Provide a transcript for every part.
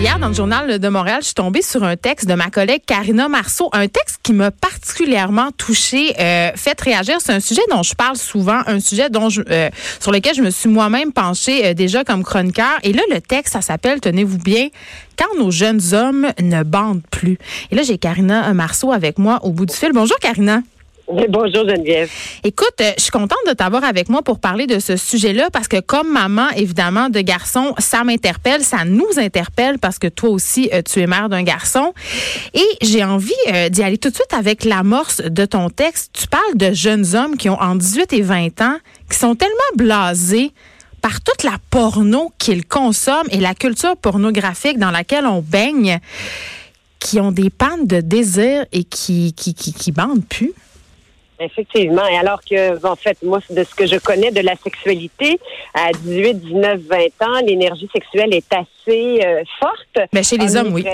Hier, dans le journal de Montréal, je suis tombée sur un texte de ma collègue Karina Marceau, un texte qui m'a particulièrement touchée, euh, fait réagir. C'est un sujet dont je parle souvent, un sujet dont euh, sur lequel je me suis moi-même penchée euh, déjà comme chroniqueur. Et là, le texte, ça s'appelle, tenez-vous bien, quand nos jeunes hommes ne bandent plus. Et là, j'ai Karina Marceau avec moi au bout du fil. Bonjour, Karina. Bonjour Geneviève. Écoute, euh, je suis contente de t'avoir avec moi pour parler de ce sujet-là parce que comme maman, évidemment, de garçon, ça m'interpelle, ça nous interpelle parce que toi aussi, euh, tu es mère d'un garçon. Et j'ai envie euh, d'y aller tout de suite avec l'amorce de ton texte. Tu parles de jeunes hommes qui ont en 18 et 20 ans, qui sont tellement blasés par toute la porno qu'ils consomment et la culture pornographique dans laquelle on baigne, qui ont des pannes de désir et qui, qui, qui, qui bandent plus. Effectivement. Et alors que, en fait, moi, de ce que je connais de la sexualité, à 18, 19, 20 ans, l'énergie sexuelle est assez euh, forte. Mais chez les hommes, oui.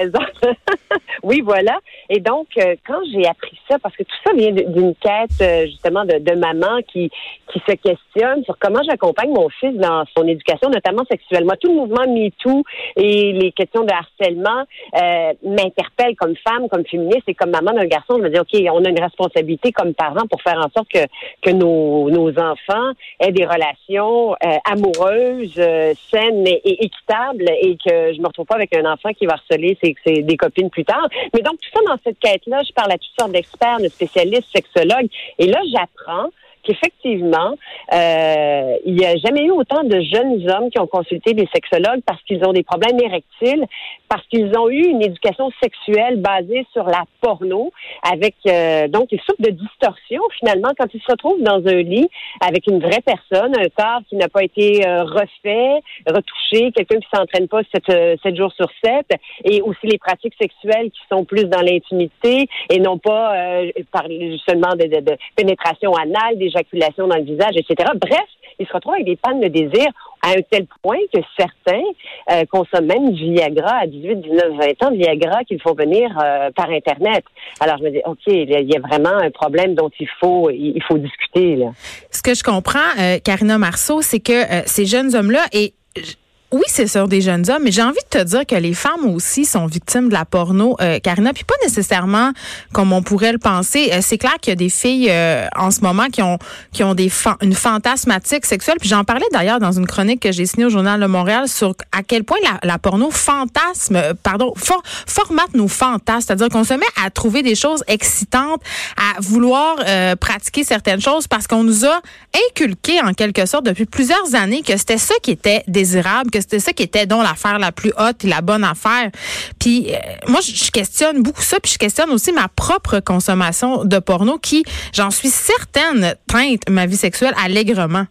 oui, voilà. Et donc, euh, quand j'ai appris ça, parce que tout ça vient d'une quête, euh, justement, de, de, maman qui, qui se questionne sur comment j'accompagne mon fils dans son éducation, notamment sexuelle. Moi, tout le mouvement MeToo et les questions de harcèlement m'interpellent comme femme, comme féministe et comme maman d'un garçon. Je me dis, OK, on a une responsabilité comme parents pour faire en sorte que, que nos, nos enfants aient des relations euh, amoureuses, euh, saines et, équitables et que je me retrouve pas avec un enfant qui va harceler ses, ses, des copines plus tard. Mais donc, tout ça dans cette quête-là, je parle à toutes sortes d'experts, de spécialistes, sexologues. Et là, j'apprends qu'effectivement, euh, il n'y a jamais eu autant de jeunes hommes qui ont consulté des sexologues parce qu'ils ont des problèmes érectiles, parce qu'ils ont eu une éducation sexuelle basée sur la porno, avec euh, donc ils souffrent de distorsion finalement quand ils se retrouvent dans un lit avec une vraie personne, un corps qui n'a pas été euh, refait, retouché, quelqu'un qui s'entraîne pas 7, euh, jours sur 7, et aussi les pratiques sexuelles qui sont plus dans l'intimité et non pas par seulement de pénétration anale, des dans le visage, etc. Bref, ils se retrouvent avec des pannes de désir à un tel point que certains euh, consomment même Viagra à 18, 19, 20 ans, Viagra qu'ils font venir euh, par Internet. Alors, je me dis, OK, il y a vraiment un problème dont il faut, il faut discuter. Ce que je comprends, euh, Karina Marceau, c'est que ces jeunes hommes-là, et oui, c'est sur des jeunes hommes, mais j'ai envie de te dire que les femmes aussi sont victimes de la porno, euh, Karina, puis pas nécessairement comme on pourrait le penser. Euh, c'est clair qu'il y a des filles euh, en ce moment qui ont qui ont des une fantasmatique sexuelle. Puis j'en parlais d'ailleurs dans une chronique que j'ai signée au journal Le Montréal sur à quel point la, la porno fantasme, euh, pardon, for, formate nos fantasmes, c'est-à-dire qu'on se met à trouver des choses excitantes, à vouloir pratiquer certaines choses parce qu'on nous a inculqué en quelque sorte depuis plusieurs années que c'était ça qui était désirable c'était ça qui était donc l'affaire la plus haute et la bonne affaire. Puis euh, moi, je questionne beaucoup ça, puis je questionne aussi ma propre consommation de porno qui, j'en suis certaine, teinte ma vie sexuelle allègrement.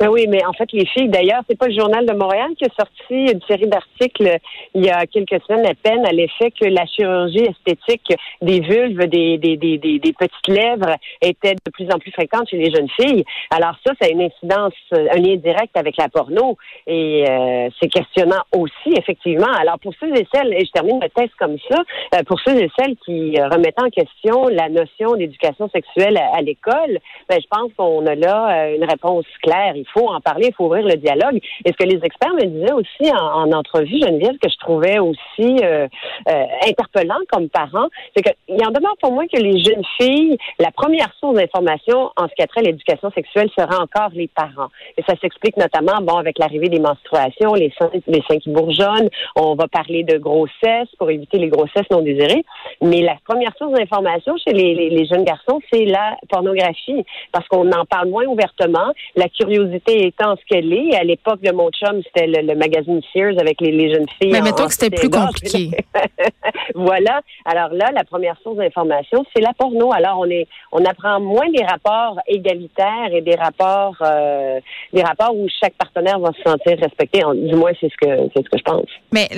Ben oui, mais en fait, les filles, d'ailleurs, c'est pas le Journal de Montréal qui a sorti une série d'articles il y a quelques semaines à peine à l'effet que la chirurgie esthétique des vulves, des, des, des, des, petites lèvres était de plus en plus fréquente chez les jeunes filles. Alors ça, ça a une incidence, un lien direct avec la porno et euh, c'est questionnant aussi, effectivement. Alors pour ceux et celles, et je termine le test comme ça, euh, pour ceux et celles qui remettent en question la notion d'éducation sexuelle à, l'école, ben, je pense qu'on a là euh, une réponse claire faut en parler, il faut ouvrir le dialogue. Et ce que les experts me disaient aussi en, en entrevue, Geneviève, que je trouvais aussi euh, euh, interpellant comme parent, c'est qu'il en demeure pour moi que les jeunes filles, la première source d'information en ce qui a trait à l'éducation sexuelle sera encore les parents. Et ça s'explique notamment, bon, avec l'arrivée des menstruations, les seins, qui bourgeonnent, on va parler de grossesse pour éviter les grossesses non désirées. Mais la première source d'information chez les, les jeunes garçons, c'est la pornographie, parce qu'on en parle moins ouvertement. La curiosité étant ce qu'elle est. À l'époque de mon chum, c'était le, magazine Sears avec les, jeunes filles. Mais mettons que c'était plus compliqué. voilà. Alors là, la première source d'information, c'est la porno. Alors on est, on apprend moins des rapports égalitaires et des rapports, euh, des rapports où chaque partenaire va se sentir respecté. Du moins, c'est ce que, c'est ce que je pense. Mais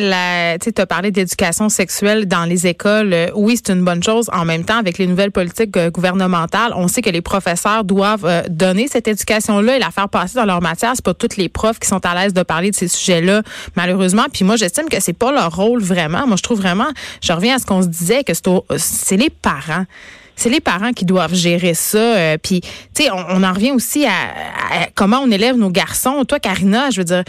tu as parlé d'éducation sexuelle dans les écoles. Oui, c'est une bonne chose. En même temps, avec les nouvelles politiques euh, gouvernementales, on sait que les professeurs doivent euh, donner cette éducation-là et la faire passer dans leur matière. C'est pas toutes les profs qui sont à l'aise de parler de ces sujets-là, malheureusement. Puis moi, j'estime que c'est pas leur rôle vraiment. Moi, je trouve vraiment, je reviens à ce qu'on se disait, que c'est les parents c'est les parents qui doivent gérer ça. Euh, tu sais, on, en revient aussi à, comment on élève nos garçons. Toi, Karina, je veux dire,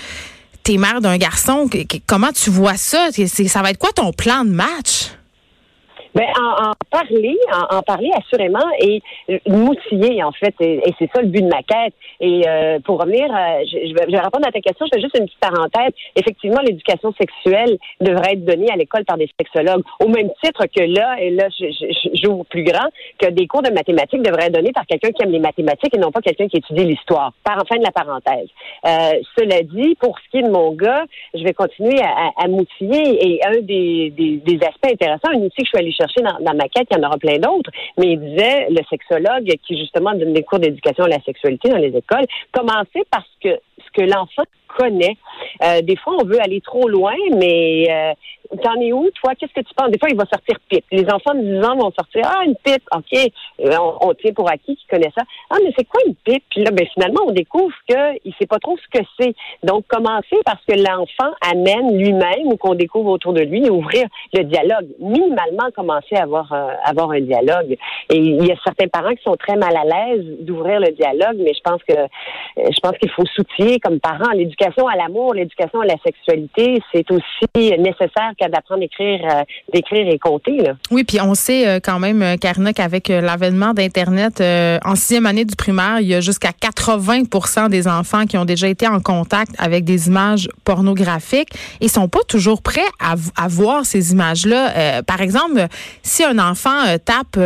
t'es mère d'un garçon. Comment tu vois ça? Ça va être quoi ton plan de match? Ben, en, en parler, en, en, parler assurément et moutiller, en fait. Et, c'est ça le but de ma quête. Et euh, pour revenir, euh, je, je, vais, répondre à ta question, je fais juste une petite parenthèse. Effectivement, l'éducation sexuelle devrait être donnée à l'école par des sexologues, au même titre que là, et là, j'ouvre plus grand, que des cours de mathématiques devraient être donnés par quelqu'un qui aime les mathématiques et non pas quelqu'un qui étudie l'histoire. Par fin de la parenthèse. Euh, cela dit, pour ce qui est de mon gars, je vais continuer à, à, moutiller et un des, des, des, aspects intéressants, un outil que je suis allée dans, dans ma quête, il y en aura plein d'autres, mais il disait, le sexologue qui justement donne des cours d'éducation à la sexualité dans les écoles, commencer parce que ce que l'enfant connaît. Euh, des fois, on veut aller trop loin, mais euh, t'en es où, toi? Qu'est-ce que tu penses? Des fois, il va sortir pipe. Les enfants de 10 ans vont sortir, ah, une pipe, OK. Euh, on, tient pour acquis qui connaît ça. Ah, mais c'est quoi une pipe? Puis là, ben, finalement, on découvre qu'il sait pas trop ce que c'est. Donc, commencer parce que l'enfant amène lui-même ou qu'on découvre autour de lui, ouvrir le dialogue. Minimalement, commencer à avoir, avoir un dialogue. Et il y a certains parents qui sont très mal à l'aise d'ouvrir le dialogue, mais je pense que je pense qu'il faut soutenir comme parents l'éducation à l'amour, l'éducation à la sexualité, c'est aussi nécessaire d'apprendre à écrire, euh, d'écrire et compter. Là. Oui, puis on sait euh, quand même, euh, Karina, qu'avec l'avènement d'Internet, en sixième année du primaire, il y a jusqu'à 80 des enfants qui ont déjà été en contact avec des images pornographiques et sont pas toujours prêts à, à voir ces images-là. par exemple, si un enfant tape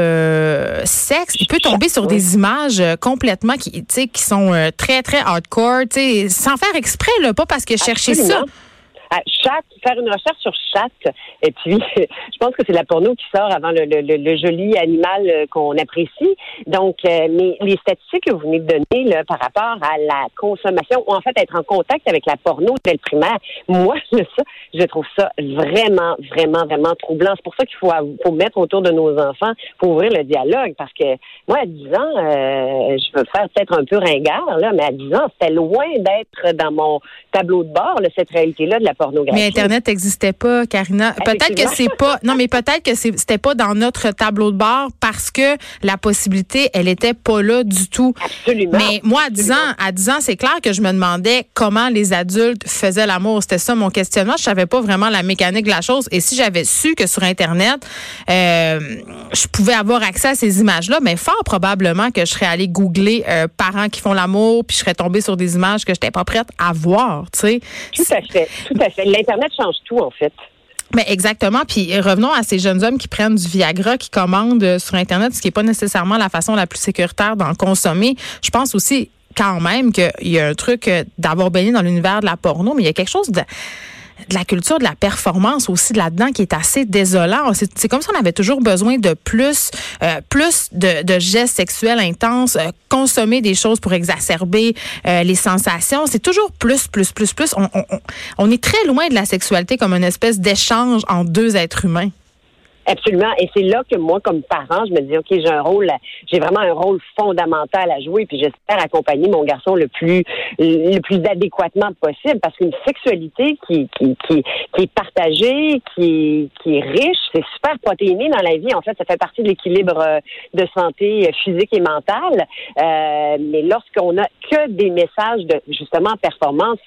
sexe, il peut tomber sur des images complètement qui, qui sont très, très hardcore, sans faire exprès, pas parce que chercher ça à chat, faire une recherche sur chat. Et puis, je pense que c'est la porno qui sort avant le, le, le, joli animal euh, qu'on apprécie. Donc, euh, mais les statistiques que vous venez de donner là, par rapport à la consommation, ou en fait être en contact avec la porno tel primaire, moi, ça, je trouve ça vraiment, vraiment, vraiment troublant. C'est pour ça qu'il faut, faut mettre autour de nos enfants, pour ouvrir le dialogue. Parce que moi, à 10 ans, euh, je veux faire peut-être un peu ringard, là, mais à 10 ans, c'était loin d'être dans mon tableau de bord, là, cette réalité-là mais Internet n'existait pas, Karina. Peut-être que c'est pas, non, mais peut-être que c'était pas dans notre tableau de bord parce que la possibilité, elle était pas là du tout. Absolument. Mais moi, à 10 ans, à 10 ans, c'est clair que je me demandais comment les adultes faisaient l'amour. C'était ça mon questionnement. Je savais pas vraiment la mécanique de la chose. Et si j'avais su que sur Internet, euh, je pouvais avoir accès à ces images-là, mais fort probablement que je serais allée googler euh, parents qui font l'amour, puis je serais tombée sur des images que je n'étais pas prête à voir, tu sais. Tout à fait, tout à L'Internet change tout, en fait. Mais exactement. Puis revenons à ces jeunes hommes qui prennent du Viagra, qui commandent euh, sur Internet, ce qui n'est pas nécessairement la façon la plus sécuritaire d'en consommer. Je pense aussi quand même qu'il y a un truc euh, d'avoir baigné dans l'univers de la porno, mais il y a quelque chose de de la culture de la performance aussi là-dedans qui est assez désolant. C'est comme si on avait toujours besoin de plus, euh, plus de, de, gestes sexuels intenses, euh, consommer des choses pour exacerber euh, les sensations. C'est toujours plus, plus, plus, plus. On, on, on est très loin de la sexualité comme une espèce d'échange entre deux êtres humains. Absolument. Et c'est là que moi, comme parent, je me dis, OK, j'ai un rôle, j'ai vraiment un rôle fondamental à jouer, puis j'espère accompagner mon garçon le plus, le plus adéquatement possible, parce qu'une sexualité qui, qui, qui, qui, est partagée, qui, qui est riche, c'est super protéiné dans la vie. En fait, ça fait partie de l'équilibre euh, de santé physique et mentale. Euh, mais lorsqu'on a que des messages de, justement, performance,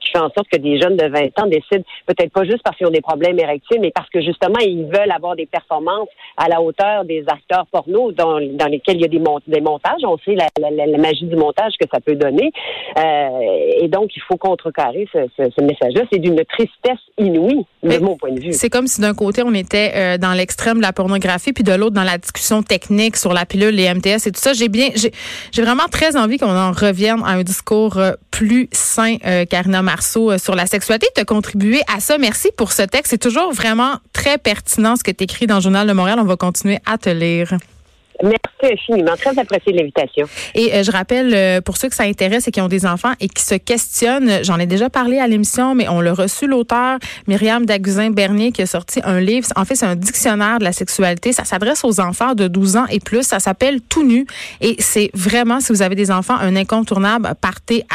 qui fait en sorte que des jeunes de 20 ans décident, peut-être pas juste parce qu'ils ont des problèmes érectiles, mais parce que justement, ils veulent avoir des performances à la hauteur des acteurs porno dans, dans lesquels il y a des, des montages. On sait la, la, magie du montage que ça peut donner. Euh, et donc, il faut contrecarrer ce, ce, message-là. C'est d'une tristesse inouïe, de mon point de vue. C'est comme si d'un côté, on était euh, dans l'extrême de la pornographie, puis de l'autre, dans la discussion technique sur la pilule, les MTS et tout ça. J'ai bien, j'ai vraiment très envie qu'on en revienne à un discours euh, plus sain, Karina Marceau, sur la sexualité. Tu as contribué à ça. Merci pour ce texte. C'est toujours vraiment très pertinent ce que tu écrit dans le Journal de Montréal. On va continuer à te lire. Merci infiniment. Très apprécié l'invitation. Et euh, je rappelle, euh, pour ceux que ça intéresse et qui ont des enfants et qui se questionnent, j'en ai déjà parlé à l'émission, mais on l'a reçu l'auteur Myriam Daguzin-Bernier qui a sorti un livre. En fait, c'est un dictionnaire de la sexualité. Ça s'adresse aux enfants de 12 ans et plus. Ça s'appelle Tout nu. Et c'est vraiment, si vous avez des enfants, un incontournable. Partez